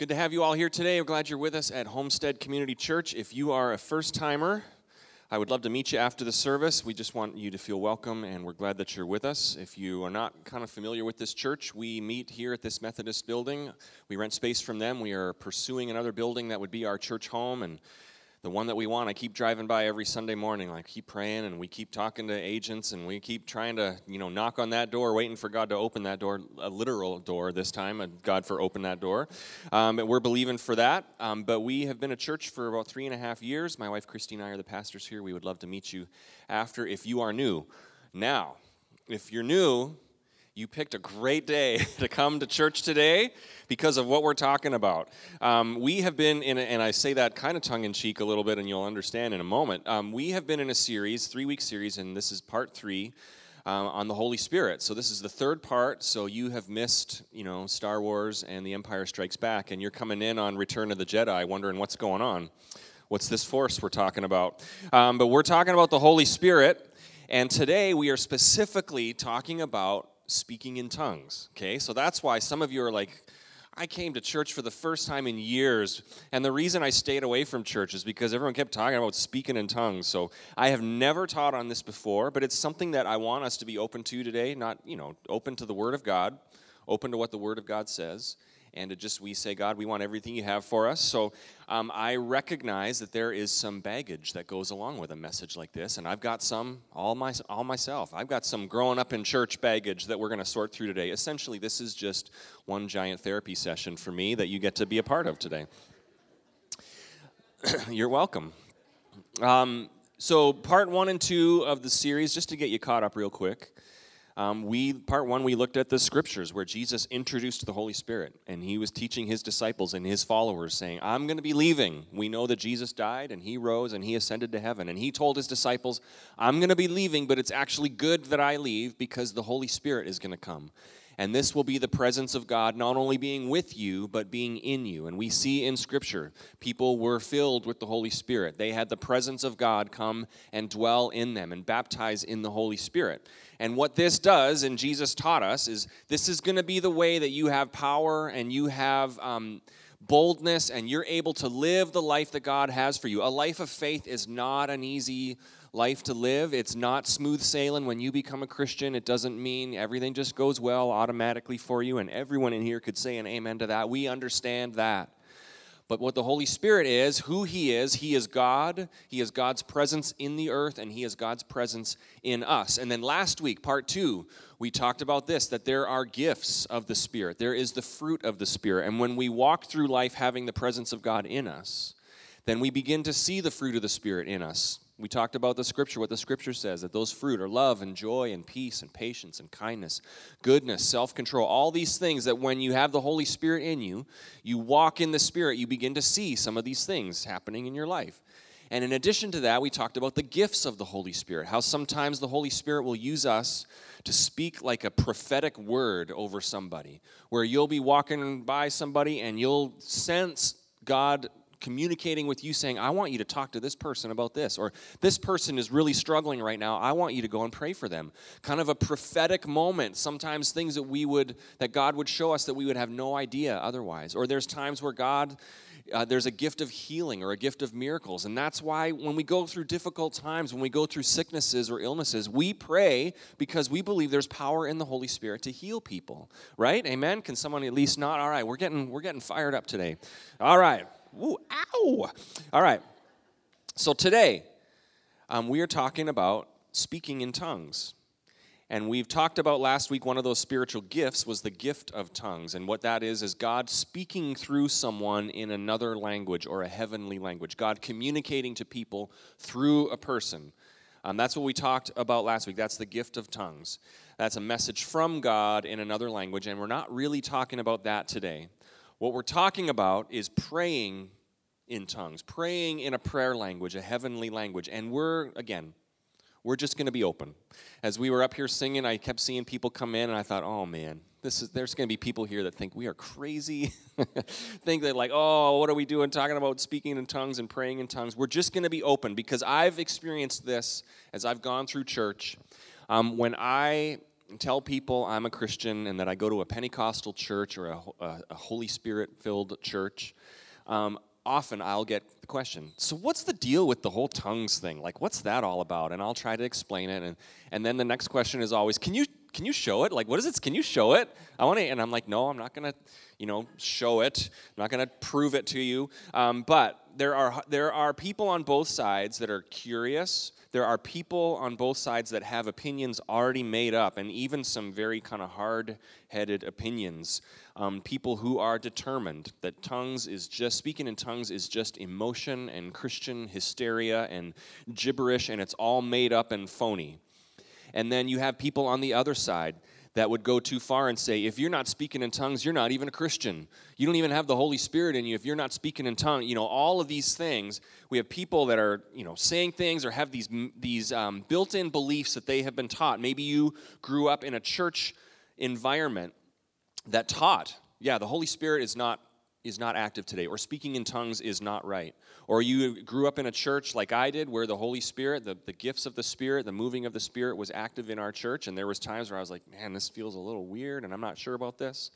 Good to have you all here today. We're glad you're with us at Homestead Community Church. If you are a first timer, I would love to meet you after the service. We just want you to feel welcome, and we're glad that you're with us. If you are not kind of familiar with this church, we meet here at this Methodist building. We rent space from them. We are pursuing another building that would be our church home, and the one that we want. I keep driving by every Sunday morning. I keep praying and we keep talking to agents and we keep trying to, you know, knock on that door, waiting for God to open that door, a literal door this time, and God for open that door. Um, we're believing for that. Um, but we have been a church for about three and a half years. My wife Christy and I are the pastors here. We would love to meet you after if you are new. Now, if you're new, you picked a great day to come to church today because of what we're talking about. Um, we have been in, a, and I say that kind of tongue in cheek a little bit, and you'll understand in a moment. Um, we have been in a series, three week series, and this is part three. Um, on the Holy Spirit. So this is the third part. So you have missed, you know, Star Wars and The Empire Strikes Back, and you're coming in on Return of the Jedi, wondering what's going on. What's this force we're talking about? Um, but we're talking about the Holy Spirit, and today we are specifically talking about speaking in tongues. Okay, so that's why some of you are like, I came to church for the first time in years, and the reason I stayed away from church is because everyone kept talking about speaking in tongues. So I have never taught on this before, but it's something that I want us to be open to today. Not, you know, open to the Word of God, open to what the Word of God says, and to just we say, God, we want everything you have for us. So um, I recognize that there is some baggage that goes along with a message like this, and I've got some all my all myself. I've got some growing up in church baggage that we're going to sort through today. Essentially, this is just one giant therapy session for me that you get to be a part of today. You're welcome. Um, so, part one and two of the series, just to get you caught up real quick. Um, we part one we looked at the scriptures where jesus introduced the holy spirit and he was teaching his disciples and his followers saying i'm going to be leaving. We know that jesus died and he rose and he ascended to heaven. And he told his disciples i'm going to be leaving but it's actually good that i leave because the holy spirit is going to come and this will be the presence of God not only being with you, but being in you. And we see in Scripture, people were filled with the Holy Spirit. They had the presence of God come and dwell in them and baptize in the Holy Spirit. And what this does, and Jesus taught us, is this is going to be the way that you have power and you have. Um, boldness and you're able to live the life that God has for you. A life of faith is not an easy life to live. It's not smooth sailing when you become a Christian. It doesn't mean everything just goes well automatically for you, and everyone in here could say an amen to that. We understand that. But what the Holy Spirit is, who He is, He is God. He is God's presence in the earth, and He is God's presence in us. And then last week, part two, we talked about this that there are gifts of the Spirit, there is the fruit of the Spirit. And when we walk through life having the presence of God in us, then we begin to see the fruit of the Spirit in us. We talked about the scripture, what the scripture says, that those fruit are love and joy and peace and patience and kindness, goodness, self control, all these things that when you have the Holy Spirit in you, you walk in the Spirit, you begin to see some of these things happening in your life. And in addition to that, we talked about the gifts of the Holy Spirit, how sometimes the Holy Spirit will use us to speak like a prophetic word over somebody, where you'll be walking by somebody and you'll sense God communicating with you saying, I want you to talk to this person about this, or this person is really struggling right now. I want you to go and pray for them. Kind of a prophetic moment. Sometimes things that we would, that God would show us that we would have no idea otherwise. Or there's times where God, uh, there's a gift of healing or a gift of miracles. And that's why when we go through difficult times, when we go through sicknesses or illnesses, we pray because we believe there's power in the Holy Spirit to heal people. Right? Amen? Can someone at least not? All right, we're getting we're getting fired up today. All right. Ooh, ow. All right. So today, um, we are talking about speaking in tongues. And we've talked about last week one of those spiritual gifts was the gift of tongues. And what that is, is God speaking through someone in another language or a heavenly language. God communicating to people through a person. Um, that's what we talked about last week. That's the gift of tongues. That's a message from God in another language. And we're not really talking about that today. What we're talking about is praying in tongues, praying in a prayer language, a heavenly language. And we're, again, we're just going to be open. As we were up here singing, I kept seeing people come in, and I thought, oh man, this is, there's going to be people here that think we are crazy. think that, like, oh, what are we doing talking about speaking in tongues and praying in tongues? We're just going to be open because I've experienced this as I've gone through church. Um, when I tell people I'm a Christian and that I go to a Pentecostal church or a, a, a Holy Spirit filled church, um, often I'll get the question, so what's the deal with the whole tongues thing? Like, what's that all about? And I'll try to explain it. And, and then the next question is always, can you can you show it? Like, what is it? Can you show it? I want to, and I'm like, no, I'm not to, you know, show it. I'm not to prove it to you. Um, but there are there are people on both sides that are curious. There are people on both sides that have opinions already made up, and even some very kind of hard-headed opinions. Um, people who are determined that tongues is just speaking in tongues is just emotion and Christian hysteria and gibberish, and it's all made up and phony. And then you have people on the other side that would go too far and say, if you're not speaking in tongues, you're not even a Christian. You don't even have the Holy Spirit in you if you're not speaking in tongues. You know, all of these things. We have people that are, you know, saying things or have these, these um, built in beliefs that they have been taught. Maybe you grew up in a church environment that taught, yeah, the Holy Spirit is not is not active today, or speaking in tongues is not right. Or you grew up in a church like I did where the Holy Spirit, the, the gifts of the Spirit, the moving of the Spirit was active in our church, and there was times where I was like, man, this feels a little weird, and I'm not sure about this.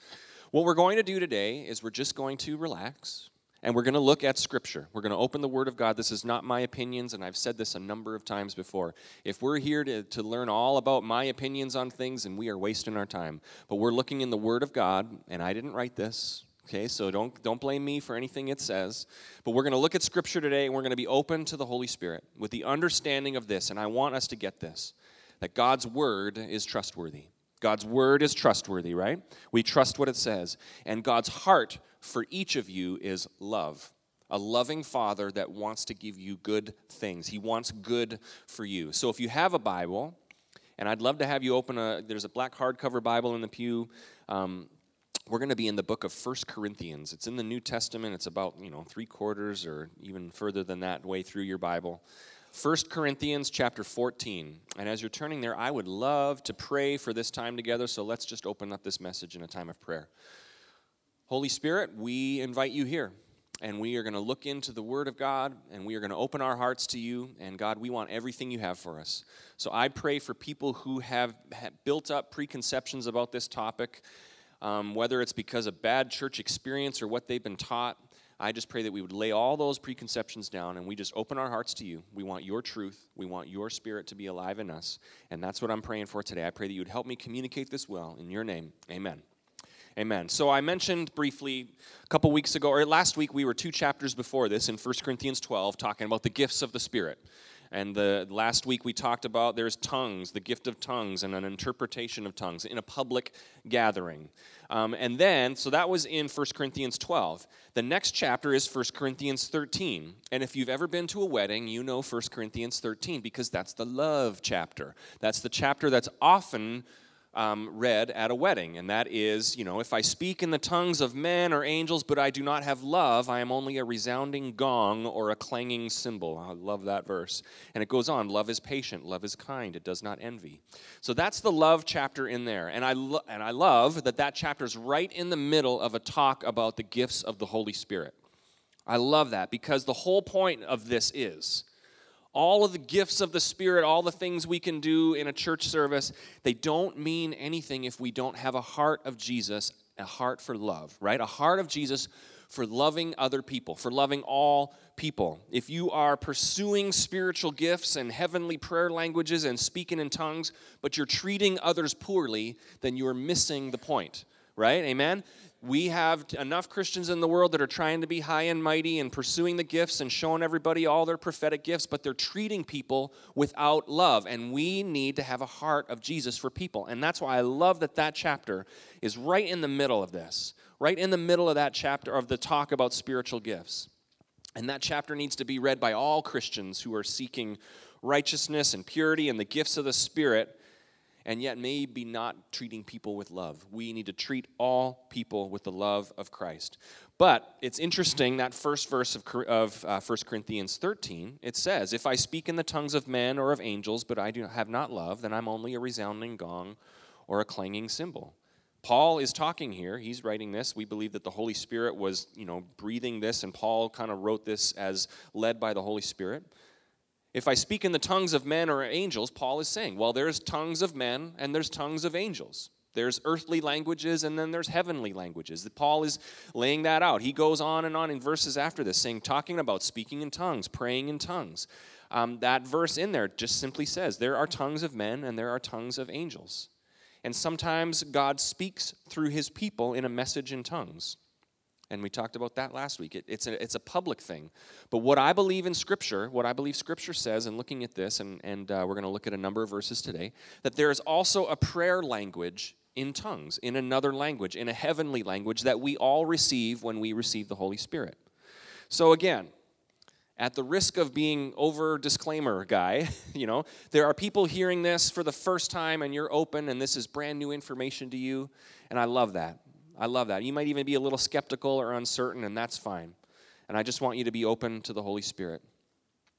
What we're going to do today is we're just going to relax, and we're going to look at Scripture. We're going to open the Word of God. This is not my opinions, and I've said this a number of times before. If we're here to, to learn all about my opinions on things, and we are wasting our time. But we're looking in the Word of God, and I didn't write this. Okay, so don't don't blame me for anything it says. But we're going to look at scripture today and we're going to be open to the Holy Spirit with the understanding of this and I want us to get this that God's word is trustworthy. God's word is trustworthy, right? We trust what it says. And God's heart for each of you is love. A loving father that wants to give you good things. He wants good for you. So if you have a Bible, and I'd love to have you open a, there's a black hardcover Bible in the pew. Um, we're going to be in the book of First Corinthians. It's in the New Testament. It's about, you know, three quarters or even further than that way through your Bible. First Corinthians chapter 14. And as you're turning there, I would love to pray for this time together. So let's just open up this message in a time of prayer. Holy Spirit, we invite you here. And we are going to look into the Word of God and we are going to open our hearts to you. And God, we want everything you have for us. So I pray for people who have built up preconceptions about this topic um, whether it's because of bad church experience or what they've been taught. I just pray that we would lay all those preconceptions down and we just open our hearts to you. We want your truth. We want your spirit to be alive in us. And that's what I'm praying for today. I pray that you would help me communicate this well. In your name, amen. Amen. So I mentioned briefly a couple weeks ago, or last week, we were two chapters before this in 1 Corinthians 12, talking about the gifts of the Spirit. And the last week we talked about there's tongues, the gift of tongues, and an interpretation of tongues in a public gathering. Um, and then, so that was in 1 Corinthians 12. The next chapter is 1 Corinthians 13. And if you've ever been to a wedding, you know 1 Corinthians 13 because that's the love chapter. That's the chapter that's often um, read at a wedding, and that is, you know, if I speak in the tongues of men or angels, but I do not have love, I am only a resounding gong or a clanging cymbal. I love that verse. And it goes on love is patient, love is kind, it does not envy. So that's the love chapter in there. And I, lo- and I love that that chapter is right in the middle of a talk about the gifts of the Holy Spirit. I love that because the whole point of this is all of the gifts of the Spirit, all the things we can do in a church service, they don't mean anything if we don't have a heart of Jesus, a heart for love, right? A heart of Jesus for loving other people, for loving all people. If you are pursuing spiritual gifts and heavenly prayer languages and speaking in tongues, but you're treating others poorly, then you're missing the point, right? Amen? We have enough Christians in the world that are trying to be high and mighty and pursuing the gifts and showing everybody all their prophetic gifts, but they're treating people without love. And we need to have a heart of Jesus for people. And that's why I love that that chapter is right in the middle of this, right in the middle of that chapter of the talk about spiritual gifts. And that chapter needs to be read by all Christians who are seeking righteousness and purity and the gifts of the Spirit and yet maybe not treating people with love. We need to treat all people with the love of Christ. But it's interesting that first verse of, of uh, 1 Corinthians 13, it says, If I speak in the tongues of men or of angels, but I do have not love, then I'm only a resounding gong or a clanging cymbal. Paul is talking here. He's writing this. We believe that the Holy Spirit was, you know, breathing this, and Paul kind of wrote this as led by the Holy Spirit. If I speak in the tongues of men or angels, Paul is saying, well, there's tongues of men and there's tongues of angels. There's earthly languages and then there's heavenly languages. Paul is laying that out. He goes on and on in verses after this, saying, talking about speaking in tongues, praying in tongues. Um, that verse in there just simply says, there are tongues of men and there are tongues of angels. And sometimes God speaks through his people in a message in tongues. And we talked about that last week. It, it's, a, it's a public thing. But what I believe in Scripture, what I believe Scripture says, and looking at this, and, and uh, we're going to look at a number of verses today, that there is also a prayer language in tongues, in another language, in a heavenly language that we all receive when we receive the Holy Spirit. So again, at the risk of being over disclaimer guy, you know, there are people hearing this for the first time and you're open and this is brand new information to you, and I love that. I love that. You might even be a little skeptical or uncertain, and that's fine. And I just want you to be open to the Holy Spirit.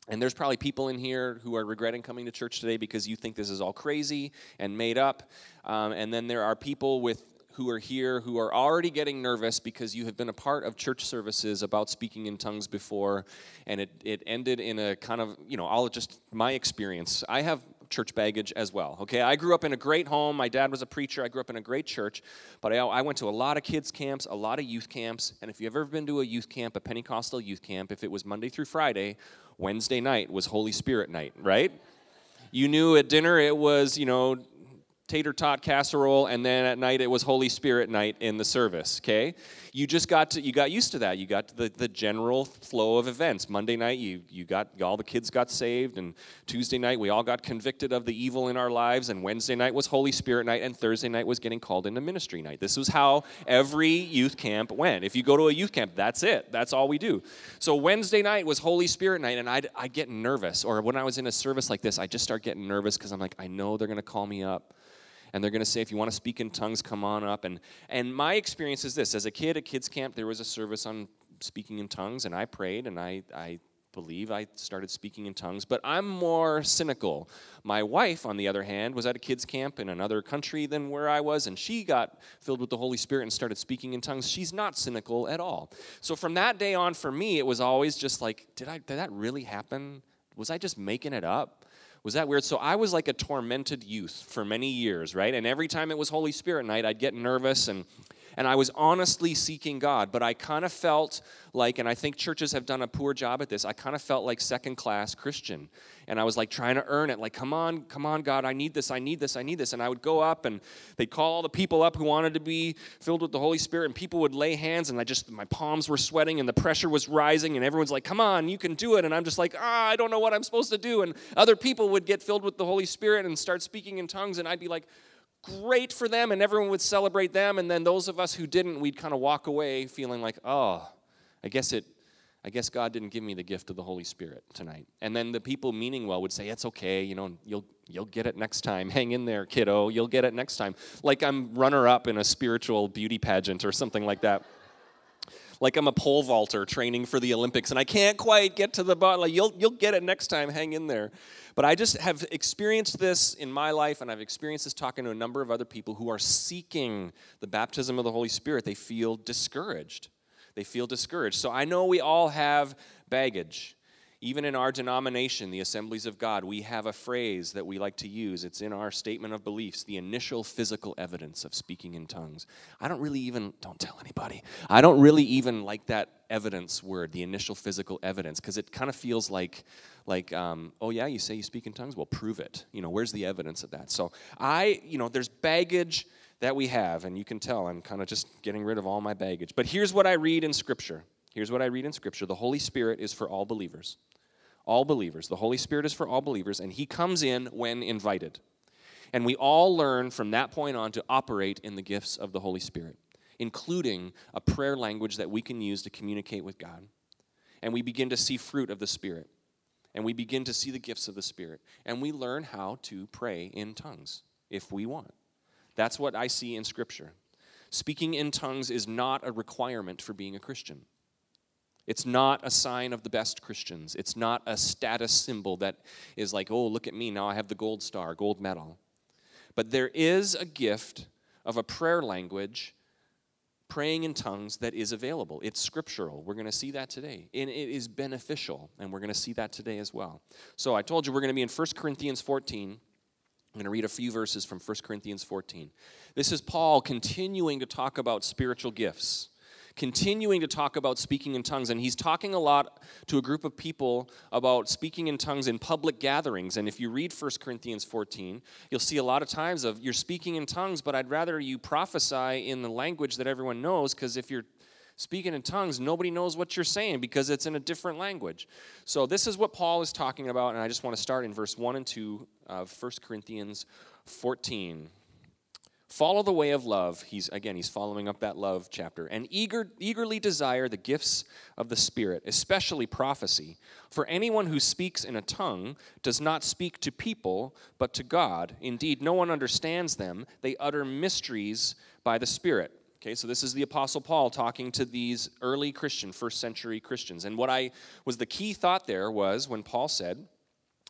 And there's probably people in here who are regretting coming to church today because you think this is all crazy and made up. Um, and then there are people with who are here who are already getting nervous because you have been a part of church services about speaking in tongues before, and it, it ended in a kind of, you know, all just my experience. I have church baggage as well. Okay, I grew up in a great home. My dad was a preacher. I grew up in a great church, but I, I went to a lot of kids' camps, a lot of youth camps. And if you've ever been to a youth camp, a Pentecostal youth camp, if it was Monday through Friday, Wednesday night was Holy Spirit night, right? You knew at dinner it was, you know, tater tot casserole and then at night it was holy spirit night in the service okay? You just got to you got used to that. You got the, the general flow of events. Monday night you you got all the kids got saved and tuesday night we all got convicted of the evil in our lives and wednesday night was holy spirit night and thursday night was getting called into ministry night. This was how every youth camp went. If you go to a youth camp that's it. That's all we do. So wednesday night was holy spirit night and i'd, I'd get nervous or when i was in a service like this i just start getting nervous because i'm like i know they're going to call me up and they're going to say if you want to speak in tongues come on up and and my experience is this as a kid at kids camp there was a service on speaking in tongues and i prayed and i i believe I started speaking in tongues, but I'm more cynical. My wife, on the other hand, was at a kids' camp in another country than where I was, and she got filled with the Holy Spirit and started speaking in tongues. She's not cynical at all. So from that day on, for me, it was always just like, did, I, did that really happen? Was I just making it up? Was that weird? So I was like a tormented youth for many years, right? And every time it was Holy Spirit night, I'd get nervous and and I was honestly seeking God, but I kind of felt like, and I think churches have done a poor job at this, I kind of felt like second class Christian. And I was like trying to earn it, like, come on, come on, God, I need this, I need this, I need this. And I would go up and they'd call all the people up who wanted to be filled with the Holy Spirit, and people would lay hands, and I just, my palms were sweating, and the pressure was rising, and everyone's like, come on, you can do it. And I'm just like, ah, I don't know what I'm supposed to do. And other people would get filled with the Holy Spirit and start speaking in tongues, and I'd be like, great for them and everyone would celebrate them. And then those of us who didn't we'd kind of walk away feeling like oh i guess it i guess god didn't give me the gift of the holy spirit tonight. And then the people meaning well would say it's okay you know you'll you'll get it next time. Hang in there kiddo you'll get it next time. Like i'm runner up in a spiritual beauty pageant or something like that like I'm a pole vaulter training for the Olympics and I can't quite get to the bottom. Like you'll you'll get it next time. Hang in there. But I just have experienced this in my life, and I've experienced this talking to a number of other people who are seeking the baptism of the Holy Spirit. They feel discouraged. They feel discouraged. So I know we all have baggage. Even in our denomination, the Assemblies of God, we have a phrase that we like to use. It's in our statement of beliefs the initial physical evidence of speaking in tongues. I don't really even, don't tell anybody, I don't really even like that evidence word, the initial physical evidence, because it kind of feels like, like um, oh yeah, you say you speak in tongues? Well, prove it. You know, where's the evidence of that? So I, you know, there's baggage that we have, and you can tell I'm kind of just getting rid of all my baggage. But here's what I read in Scripture. Here's what I read in Scripture the Holy Spirit is for all believers all believers. The Holy Spirit is for all believers, and He comes in when invited. And we all learn from that point on to operate in the gifts of the Holy Spirit, including a prayer language that we can use to communicate with God. And we begin to see fruit of the Spirit. And we begin to see the gifts of the Spirit. And we learn how to pray in tongues if we want. That's what I see in Scripture. Speaking in tongues is not a requirement for being a Christian. It's not a sign of the best Christians. It's not a status symbol that is like, oh, look at me, now I have the gold star, gold medal. But there is a gift of a prayer language praying in tongues that is available. It's scriptural. We're going to see that today. And it is beneficial, and we're going to see that today as well. So I told you we're going to be in 1 Corinthians 14. I'm going to read a few verses from 1 Corinthians 14. This is Paul continuing to talk about spiritual gifts continuing to talk about speaking in tongues. And he's talking a lot to a group of people about speaking in tongues in public gatherings. And if you read 1 Corinthians 14, you'll see a lot of times of you're speaking in tongues, but I'd rather you prophesy in the language that everyone knows, because if you're speaking in tongues, nobody knows what you're saying because it's in a different language. So, this is what Paul is talking about, and I just want to start in verse 1 and 2 of 1 Corinthians 14. Follow the way of love. He's again, he's following up that love chapter. And eager, eagerly desire the gifts of the Spirit, especially prophecy. For anyone who speaks in a tongue does not speak to people, but to God. Indeed, no one understands them. They utter mysteries by the Spirit. Okay, so this is the Apostle Paul talking to these early Christian, first century Christians. And what I was the key thought there was when Paul said,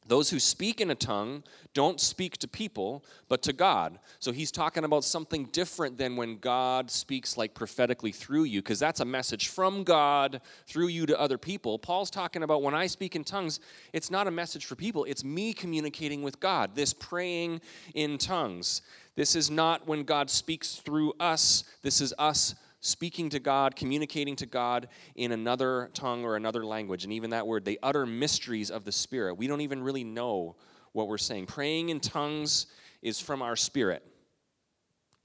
those who speak in a tongue don't speak to people, but to God. So he's talking about something different than when God speaks like prophetically through you, because that's a message from God through you to other people. Paul's talking about when I speak in tongues, it's not a message for people, it's me communicating with God, this praying in tongues. This is not when God speaks through us, this is us speaking to God, communicating to God in another tongue or another language. And even that word, they utter mysteries of the Spirit. We don't even really know what we're saying. Praying in tongues is from our spirit.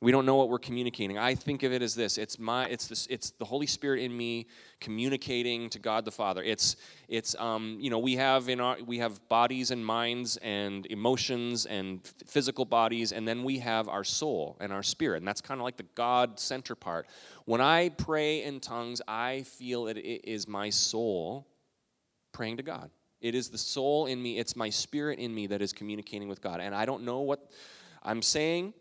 We don't know what we're communicating. I think of it as this: it's my, it's this, it's the Holy Spirit in me communicating to God the Father. It's, it's, um, you know, we have in our, we have bodies and minds and emotions and physical bodies, and then we have our soul and our spirit, and that's kind of like the God center part. When I pray in tongues, I feel that it is my soul praying to God. It is the soul in me. It's my spirit in me that is communicating with God, and I don't know what I'm saying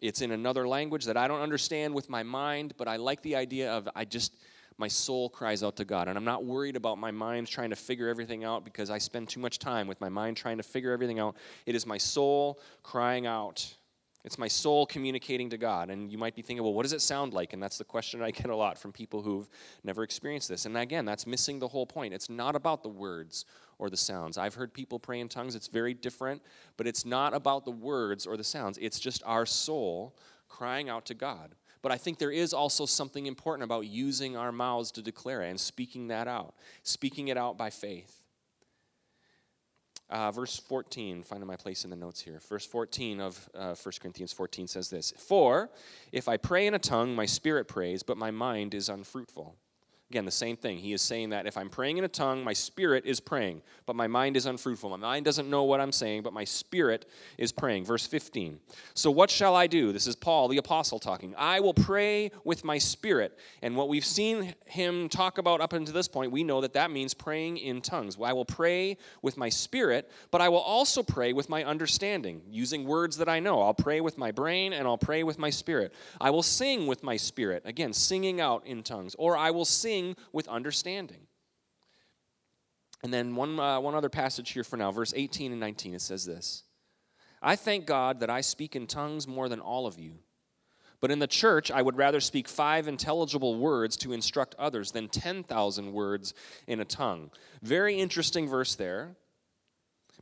it's in another language that I don't understand with my mind, but I like the idea of I just, my soul cries out to God. And I'm not worried about my mind trying to figure everything out because I spend too much time with my mind trying to figure everything out. It is my soul crying out it's my soul communicating to God. And you might be thinking, well, what does it sound like? And that's the question I get a lot from people who've never experienced this. And again, that's missing the whole point. It's not about the words or the sounds. I've heard people pray in tongues, it's very different, but it's not about the words or the sounds. It's just our soul crying out to God. But I think there is also something important about using our mouths to declare it and speaking that out, speaking it out by faith. Uh, verse 14, finding my place in the notes here. Verse 14 of uh, 1 Corinthians 14 says this For if I pray in a tongue, my spirit prays, but my mind is unfruitful. Again, the same thing. He is saying that if I'm praying in a tongue, my spirit is praying, but my mind is unfruitful. My mind doesn't know what I'm saying, but my spirit is praying. Verse 15. So what shall I do? This is Paul, the apostle, talking. I will pray with my spirit. And what we've seen him talk about up until this point, we know that that means praying in tongues. I will pray with my spirit, but I will also pray with my understanding, using words that I know. I'll pray with my brain and I'll pray with my spirit. I will sing with my spirit. Again, singing out in tongues. Or I will sing sing with understanding. And then one, uh, one other passage here for now, verse 18 and 19, it says this I thank God that I speak in tongues more than all of you. But in the church, I would rather speak five intelligible words to instruct others than 10,000 words in a tongue. Very interesting verse there.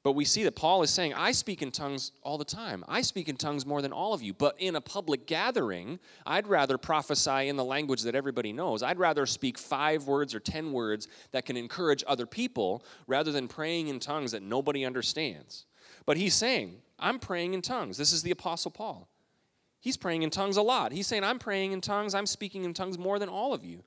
But we see that Paul is saying, I speak in tongues all the time. I speak in tongues more than all of you. But in a public gathering, I'd rather prophesy in the language that everybody knows. I'd rather speak five words or ten words that can encourage other people rather than praying in tongues that nobody understands. But he's saying, I'm praying in tongues. This is the Apostle Paul. He's praying in tongues a lot. He's saying, I'm praying in tongues. I'm speaking in tongues more than all of you.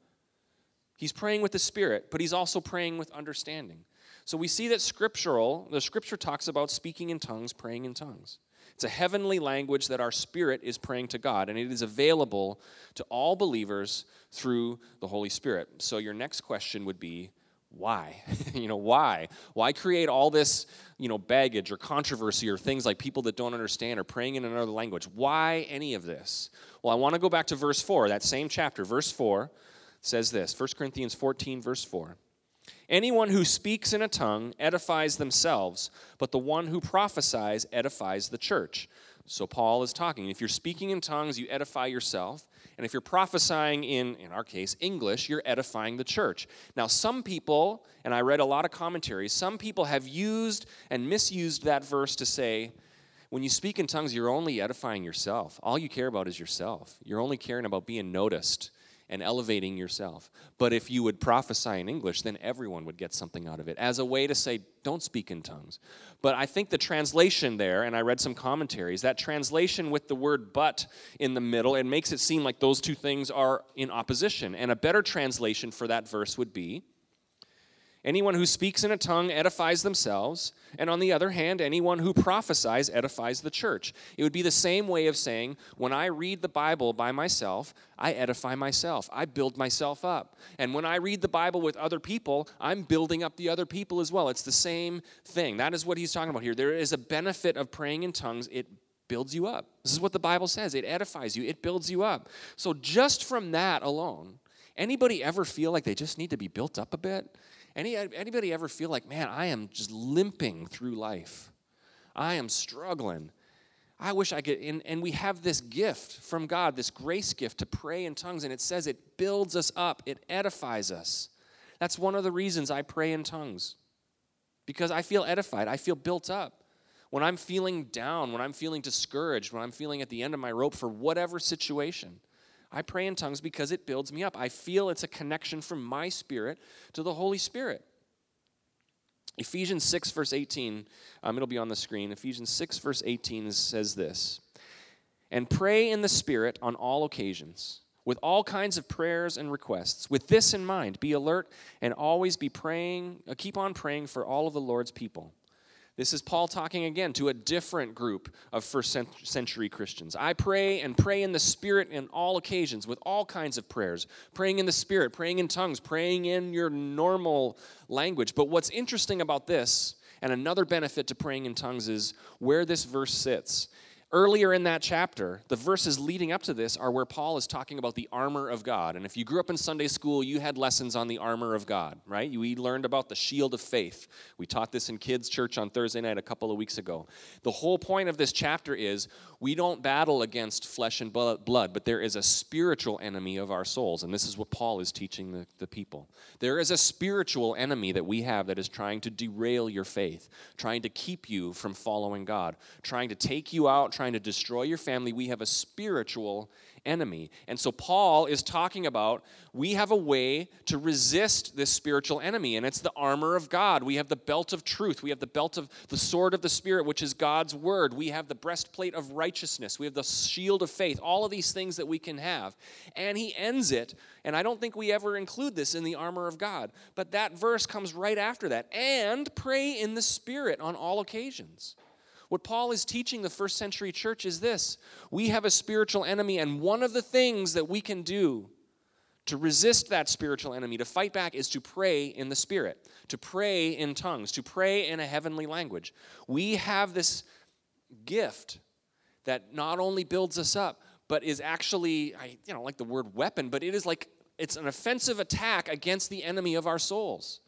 He's praying with the Spirit, but he's also praying with understanding. So we see that scriptural, the scripture talks about speaking in tongues, praying in tongues. It's a heavenly language that our spirit is praying to God, and it is available to all believers through the Holy Spirit. So your next question would be, why? you know, why? Why create all this, you know, baggage or controversy or things like people that don't understand or praying in another language? Why any of this? Well, I want to go back to verse 4, that same chapter. Verse 4 says this 1 Corinthians 14, verse 4. Anyone who speaks in a tongue edifies themselves, but the one who prophesies edifies the church. So Paul is talking. If you're speaking in tongues, you edify yourself. And if you're prophesying in, in our case, English, you're edifying the church. Now, some people, and I read a lot of commentaries, some people have used and misused that verse to say, when you speak in tongues, you're only edifying yourself. All you care about is yourself. You're only caring about being noticed and elevating yourself. But if you would prophesy in English, then everyone would get something out of it as a way to say, don't speak in tongues. But I think the translation there, and I read some commentaries, that translation with the word but in the middle, it makes it seem like those two things are in opposition. And a better translation for that verse would be, Anyone who speaks in a tongue edifies themselves, and on the other hand, anyone who prophesies edifies the church. It would be the same way of saying, when I read the Bible by myself, I edify myself, I build myself up. And when I read the Bible with other people, I'm building up the other people as well. It's the same thing. That is what he's talking about here. There is a benefit of praying in tongues, it builds you up. This is what the Bible says it edifies you, it builds you up. So, just from that alone, anybody ever feel like they just need to be built up a bit? Any, anybody ever feel like, man, I am just limping through life? I am struggling. I wish I could. And, and we have this gift from God, this grace gift to pray in tongues, and it says it builds us up, it edifies us. That's one of the reasons I pray in tongues, because I feel edified, I feel built up. When I'm feeling down, when I'm feeling discouraged, when I'm feeling at the end of my rope for whatever situation, I pray in tongues because it builds me up. I feel it's a connection from my spirit to the Holy Spirit. Ephesians 6, verse 18, um, it'll be on the screen. Ephesians 6, verse 18 says this And pray in the Spirit on all occasions, with all kinds of prayers and requests. With this in mind, be alert and always be praying, uh, keep on praying for all of the Lord's people. This is Paul talking again to a different group of first century Christians. I pray and pray in the Spirit in all occasions with all kinds of prayers, praying in the Spirit, praying in tongues, praying in your normal language. But what's interesting about this, and another benefit to praying in tongues, is where this verse sits. Earlier in that chapter, the verses leading up to this are where Paul is talking about the armor of God. And if you grew up in Sunday school, you had lessons on the armor of God, right? We learned about the shield of faith. We taught this in kids' church on Thursday night a couple of weeks ago. The whole point of this chapter is we don't battle against flesh and blood, but there is a spiritual enemy of our souls. And this is what Paul is teaching the, the people. There is a spiritual enemy that we have that is trying to derail your faith, trying to keep you from following God, trying to take you out trying to destroy your family. We have a spiritual enemy. And so Paul is talking about we have a way to resist this spiritual enemy, and it's the armor of God. We have the belt of truth. We have the belt of the sword of the Spirit, which is God's word. We have the breastplate of righteousness. We have the shield of faith. All of these things that we can have. And he ends it, and I don't think we ever include this in the armor of God, but that verse comes right after that. And pray in the Spirit on all occasions. What Paul is teaching the first century church is this we have a spiritual enemy, and one of the things that we can do to resist that spiritual enemy, to fight back, is to pray in the Spirit, to pray in tongues, to pray in a heavenly language. We have this gift that not only builds us up, but is actually, I you know, like the word weapon, but it is like it's an offensive attack against the enemy of our souls.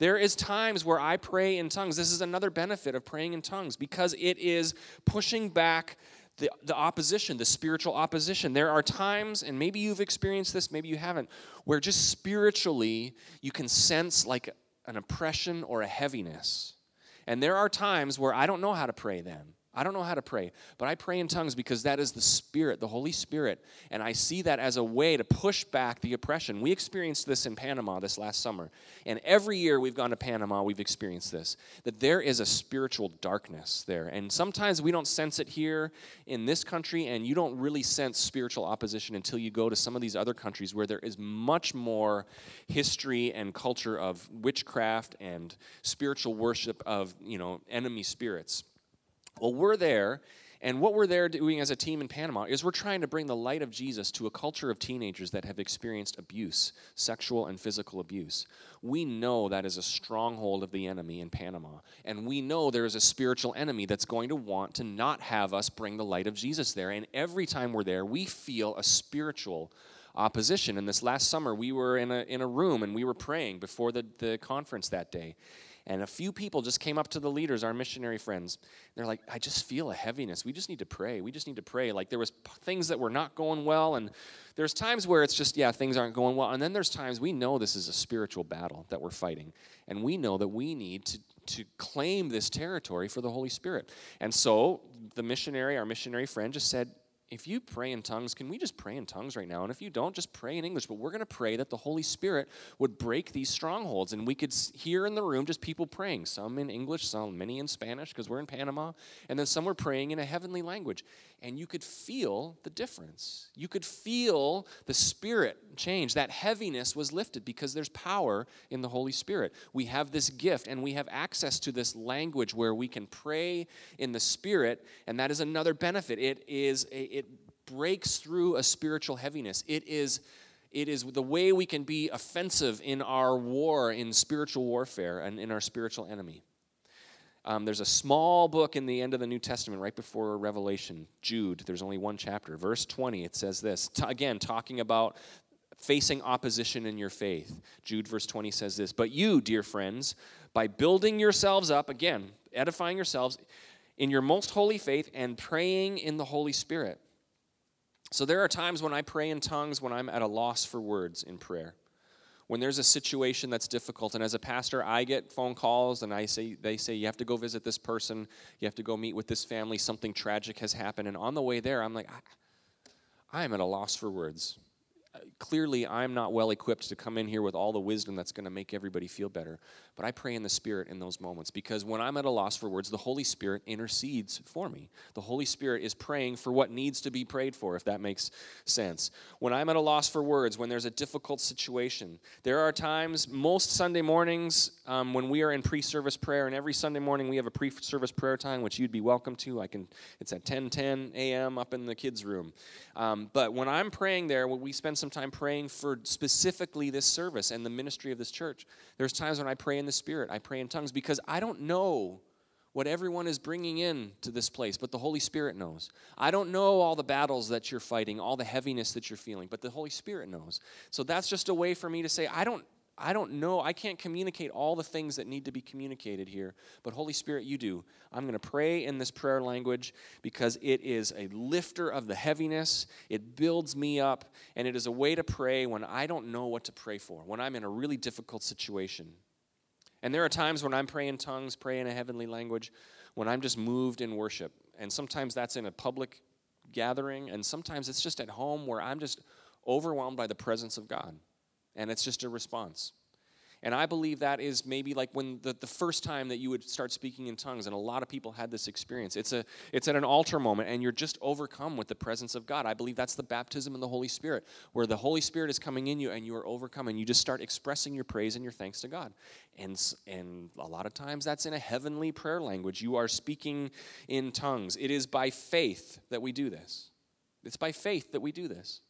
There is times where I pray in tongues. This is another benefit of praying in tongues because it is pushing back the, the opposition, the spiritual opposition. There are times, and maybe you've experienced this, maybe you haven't, where just spiritually you can sense like an oppression or a heaviness. And there are times where I don't know how to pray then. I don't know how to pray, but I pray in tongues because that is the Spirit, the Holy Spirit. And I see that as a way to push back the oppression. We experienced this in Panama this last summer. And every year we've gone to Panama, we've experienced this that there is a spiritual darkness there. And sometimes we don't sense it here in this country, and you don't really sense spiritual opposition until you go to some of these other countries where there is much more history and culture of witchcraft and spiritual worship of, you know, enemy spirits. Well, we're there, and what we're there doing as a team in Panama is we're trying to bring the light of Jesus to a culture of teenagers that have experienced abuse, sexual and physical abuse. We know that is a stronghold of the enemy in Panama, and we know there is a spiritual enemy that's going to want to not have us bring the light of Jesus there. And every time we're there, we feel a spiritual opposition. And this last summer, we were in a, in a room and we were praying before the, the conference that day. And a few people just came up to the leaders, our missionary friends. They're like, I just feel a heaviness. We just need to pray. We just need to pray. Like there was things that were not going well. And there's times where it's just, yeah, things aren't going well. And then there's times we know this is a spiritual battle that we're fighting. And we know that we need to, to claim this territory for the Holy Spirit. And so the missionary, our missionary friend, just said, if you pray in tongues, can we just pray in tongues right now? And if you don't, just pray in English. But we're going to pray that the Holy Spirit would break these strongholds. And we could hear in the room just people praying, some in English, some many in Spanish, because we're in Panama. And then some were praying in a heavenly language. And you could feel the difference. You could feel the Spirit change. That heaviness was lifted because there's power in the Holy Spirit. We have this gift and we have access to this language where we can pray in the Spirit. And that is another benefit. It is, a, breaks through a spiritual heaviness. It is it is the way we can be offensive in our war, in spiritual warfare, and in our spiritual enemy. Um, there's a small book in the end of the New Testament, right before Revelation, Jude. There's only one chapter. Verse 20, it says this. T- again, talking about facing opposition in your faith. Jude, verse 20 says this But you, dear friends, by building yourselves up, again, edifying yourselves in your most holy faith and praying in the Holy Spirit so there are times when I pray in tongues when I'm at a loss for words in prayer. When there's a situation that's difficult, and as a pastor, I get phone calls and I say, they say, you have to go visit this person, you have to go meet with this family, something tragic has happened. And on the way there, I'm like, I, am at a loss for words clearly I'm not well equipped to come in here with all the wisdom that's going to make everybody feel better. But I pray in the Spirit in those moments because when I'm at a loss for words, the Holy Spirit intercedes for me. The Holy Spirit is praying for what needs to be prayed for, if that makes sense. When I'm at a loss for words, when there's a difficult situation, there are times, most Sunday mornings, um, when we are in pre-service prayer, and every Sunday morning we have a pre-service prayer time, which you'd be welcome to. I can. It's at 10 10 a.m. up in the kids' room. Um, but when I'm praying there, when we spend some time praying for specifically this service and the ministry of this church. There's times when I pray in the Spirit, I pray in tongues because I don't know what everyone is bringing in to this place, but the Holy Spirit knows. I don't know all the battles that you're fighting, all the heaviness that you're feeling, but the Holy Spirit knows. So that's just a way for me to say, I don't I don't know. I can't communicate all the things that need to be communicated here, but Holy Spirit, you do. I'm going to pray in this prayer language because it is a lifter of the heaviness. It builds me up, and it is a way to pray when I don't know what to pray for, when I'm in a really difficult situation. And there are times when I'm praying in tongues, praying in a heavenly language, when I'm just moved in worship. And sometimes that's in a public gathering, and sometimes it's just at home where I'm just overwhelmed by the presence of God and it's just a response. And I believe that is maybe like when the, the first time that you would start speaking in tongues, and a lot of people had this experience. It's, a, it's at an altar moment, and you're just overcome with the presence of God. I believe that's the baptism in the Holy Spirit, where the Holy Spirit is coming in you, and you are overcome, and you just start expressing your praise and your thanks to God. And, and a lot of times that's in a heavenly prayer language. You are speaking in tongues. It is by faith that we do this. It's by faith that we do this.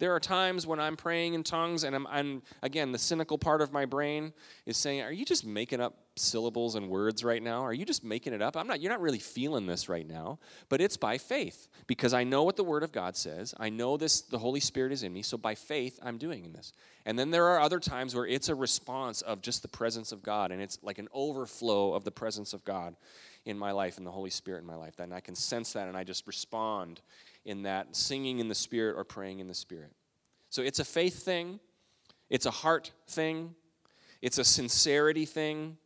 There are times when I'm praying in tongues, and I'm, I'm, again, the cynical part of my brain is saying, Are you just making up syllables and words right now? Are you just making it up? I'm not, you're not really feeling this right now, but it's by faith because I know what the Word of God says. I know this, the Holy Spirit is in me, so by faith, I'm doing in this. And then there are other times where it's a response of just the presence of God, and it's like an overflow of the presence of God in my life and the Holy Spirit in my life. And I can sense that, and I just respond in that singing in the Spirit or praying in the Spirit. So it's a faith thing, it's a heart thing, it's a sincerity thing.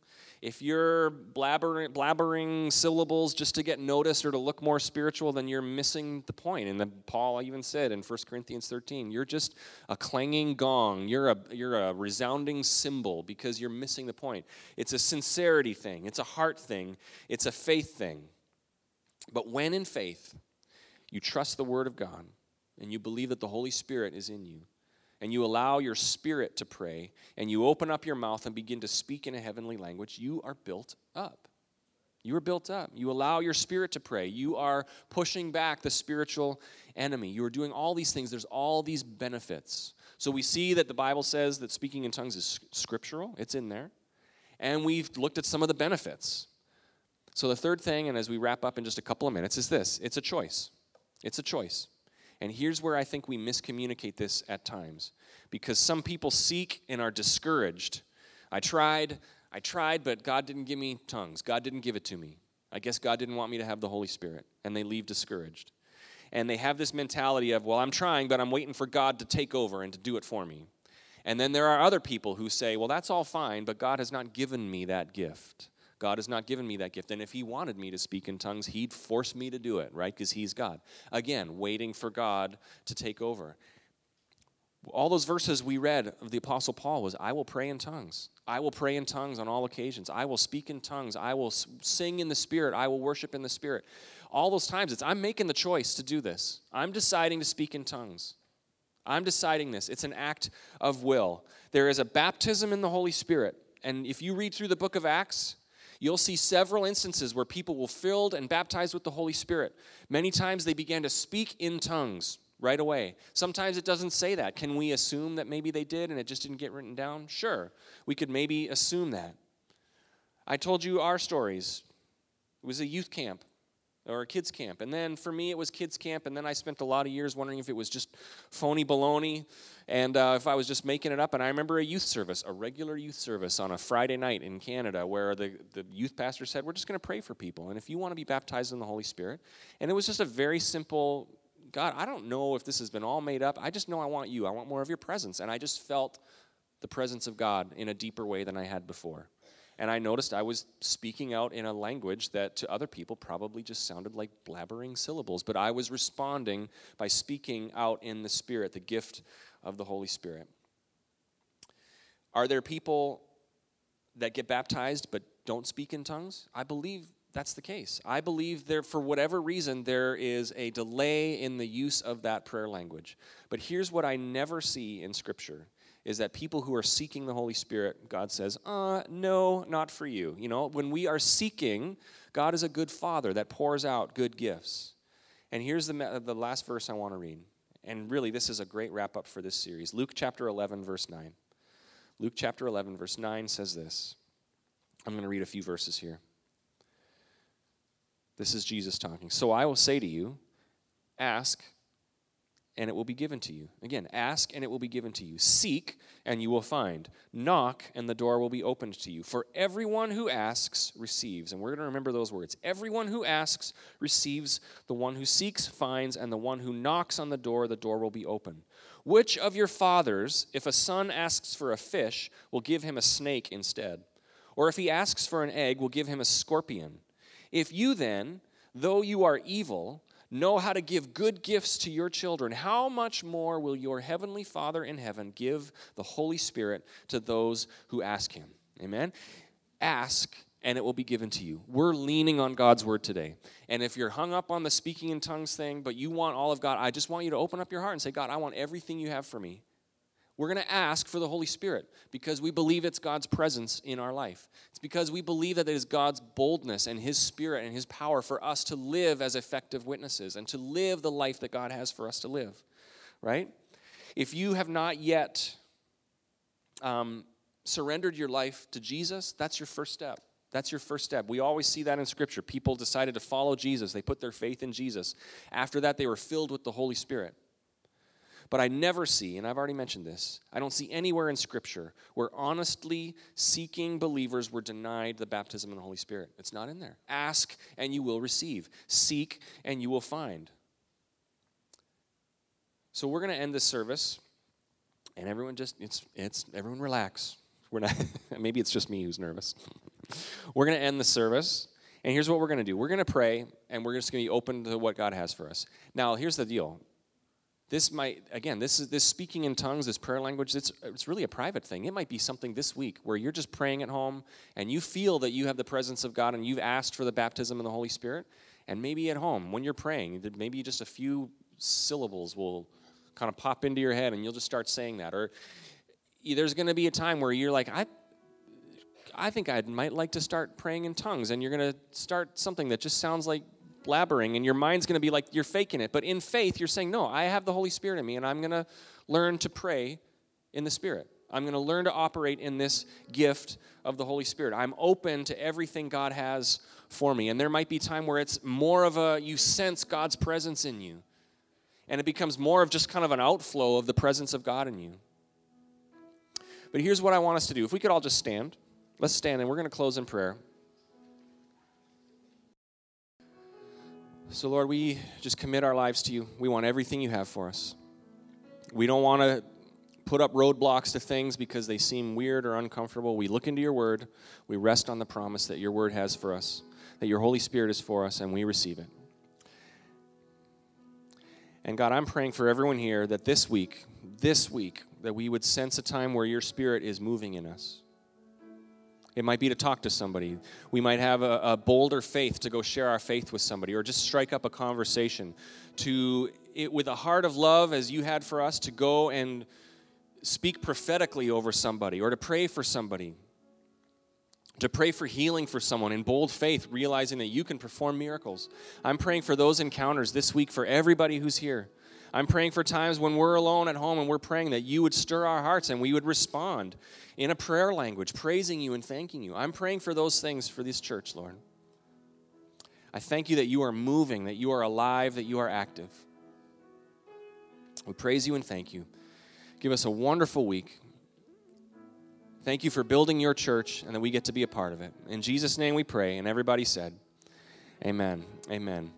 If you're blabbering, blabbering syllables just to get noticed or to look more spiritual, then you're missing the point. And then Paul even said in 1 Corinthians 13, you're just a clanging gong. You're a, you're a resounding cymbal because you're missing the point. It's a sincerity thing, it's a heart thing, it's a faith thing. But when in faith, you trust the Word of God, and you believe that the Holy Spirit is in you, and you allow your spirit to pray, and you open up your mouth and begin to speak in a heavenly language, you are built up. You are built up. You allow your spirit to pray. You are pushing back the spiritual enemy. You are doing all these things. There's all these benefits. So we see that the Bible says that speaking in tongues is scriptural, it's in there. And we've looked at some of the benefits. So the third thing, and as we wrap up in just a couple of minutes, is this it's a choice. It's a choice. And here's where I think we miscommunicate this at times because some people seek and are discouraged. I tried, I tried, but God didn't give me tongues. God didn't give it to me. I guess God didn't want me to have the Holy Spirit. And they leave discouraged. And they have this mentality of, well, I'm trying, but I'm waiting for God to take over and to do it for me. And then there are other people who say, well, that's all fine, but God has not given me that gift. God has not given me that gift. And if He wanted me to speak in tongues, He'd force me to do it, right? Because He's God. Again, waiting for God to take over. All those verses we read of the Apostle Paul was, I will pray in tongues. I will pray in tongues on all occasions. I will speak in tongues. I will sing in the Spirit. I will worship in the Spirit. All those times, it's I'm making the choice to do this. I'm deciding to speak in tongues. I'm deciding this. It's an act of will. There is a baptism in the Holy Spirit. And if you read through the book of Acts, you'll see several instances where people were filled and baptized with the Holy Spirit. Many times they began to speak in tongues right away. Sometimes it doesn't say that. Can we assume that maybe they did and it just didn't get written down? Sure. We could maybe assume that. I told you our stories. It was a youth camp or a kids camp. And then for me, it was kids camp. And then I spent a lot of years wondering if it was just phony baloney and uh, if I was just making it up. And I remember a youth service, a regular youth service on a Friday night in Canada, where the, the youth pastor said, We're just going to pray for people. And if you want to be baptized in the Holy Spirit, and it was just a very simple God, I don't know if this has been all made up. I just know I want you. I want more of your presence. And I just felt the presence of God in a deeper way than I had before. And I noticed I was speaking out in a language that to other people probably just sounded like blabbering syllables, but I was responding by speaking out in the Spirit, the gift of the Holy Spirit. Are there people that get baptized but don't speak in tongues? I believe that's the case. I believe there, for whatever reason, there is a delay in the use of that prayer language. But here's what I never see in Scripture is that people who are seeking the Holy Spirit, God says, uh, no, not for you. You know, when we are seeking, God is a good father that pours out good gifts. And here's the, the last verse I want to read. And really, this is a great wrap up for this series. Luke chapter 11, verse 9. Luke chapter 11, verse 9 says this. I'm going to read a few verses here. This is Jesus talking. So I will say to you, ask, and it will be given to you. Again, ask and it will be given to you. Seek and you will find. Knock and the door will be opened to you. For everyone who asks receives. And we're going to remember those words. Everyone who asks receives. The one who seeks finds. And the one who knocks on the door, the door will be open. Which of your fathers, if a son asks for a fish, will give him a snake instead? Or if he asks for an egg, will give him a scorpion? If you then, though you are evil, know how to give good gifts to your children, how much more will your heavenly Father in heaven give the Holy Spirit to those who ask him? Amen. Ask and it will be given to you. We're leaning on God's word today. And if you're hung up on the speaking in tongues thing, but you want all of God, I just want you to open up your heart and say, God, I want everything you have for me. We're going to ask for the Holy Spirit because we believe it's God's presence in our life. It's because we believe that it is God's boldness and His Spirit and His power for us to live as effective witnesses and to live the life that God has for us to live, right? If you have not yet um, surrendered your life to Jesus, that's your first step. That's your first step. We always see that in Scripture. People decided to follow Jesus, they put their faith in Jesus. After that, they were filled with the Holy Spirit. But I never see, and I've already mentioned this, I don't see anywhere in Scripture where honestly seeking believers were denied the baptism of the Holy Spirit. It's not in there. Ask and you will receive, seek and you will find. So we're going to end this service, and everyone just, it's, it's, everyone relax. We're not, maybe it's just me who's nervous. we're going to end the service. And here's what we're going to do. We're going to pray, and we're just going to be open to what God has for us. Now, here's the deal. This might, again, this is this speaking in tongues, this prayer language, it's, it's really a private thing. It might be something this week where you're just praying at home and you feel that you have the presence of God and you've asked for the baptism of the Holy Spirit. And maybe at home, when you're praying, maybe just a few syllables will kind of pop into your head and you'll just start saying that. Or there's going to be a time where you're like, I, I think I might like to start praying in tongues. And you're going to start something that just sounds like blabbering, and your mind's going to be like you're faking it. But in faith, you're saying, No, I have the Holy Spirit in me, and I'm going to learn to pray in the Spirit. I'm going to learn to operate in this gift of the Holy Spirit. I'm open to everything God has for me. And there might be time where it's more of a, you sense God's presence in you. And it becomes more of just kind of an outflow of the presence of God in you. But here's what I want us to do. If we could all just stand. Let's stand and we're going to close in prayer. So, Lord, we just commit our lives to you. We want everything you have for us. We don't want to put up roadblocks to things because they seem weird or uncomfortable. We look into your word, we rest on the promise that your word has for us, that your Holy Spirit is for us, and we receive it. And God, I'm praying for everyone here that this week, this week, that we would sense a time where your spirit is moving in us. It might be to talk to somebody. We might have a, a, bolder faith to go share our faith with somebody or just strike up a conversation. To, it, with a heart of love, as you had for us, to go and speak prophetically over somebody or to pray for somebody. To pray for healing for someone in bold faith, realizing that you can perform miracles. I'm praying for those encounters this week for everybody who's here. I'm praying for times when we're alone at home and we're praying that you would stir our hearts and we would respond in a prayer language, praising you and thanking you. I'm praying for those things for this church, Lord. I thank you that you are moving, that you are alive, that you are active. We praise you and thank you. Give us a wonderful week. Thank you for building your church and that we get to be a part of it. In Jesus' name we pray. And everybody said, Amen. Amen.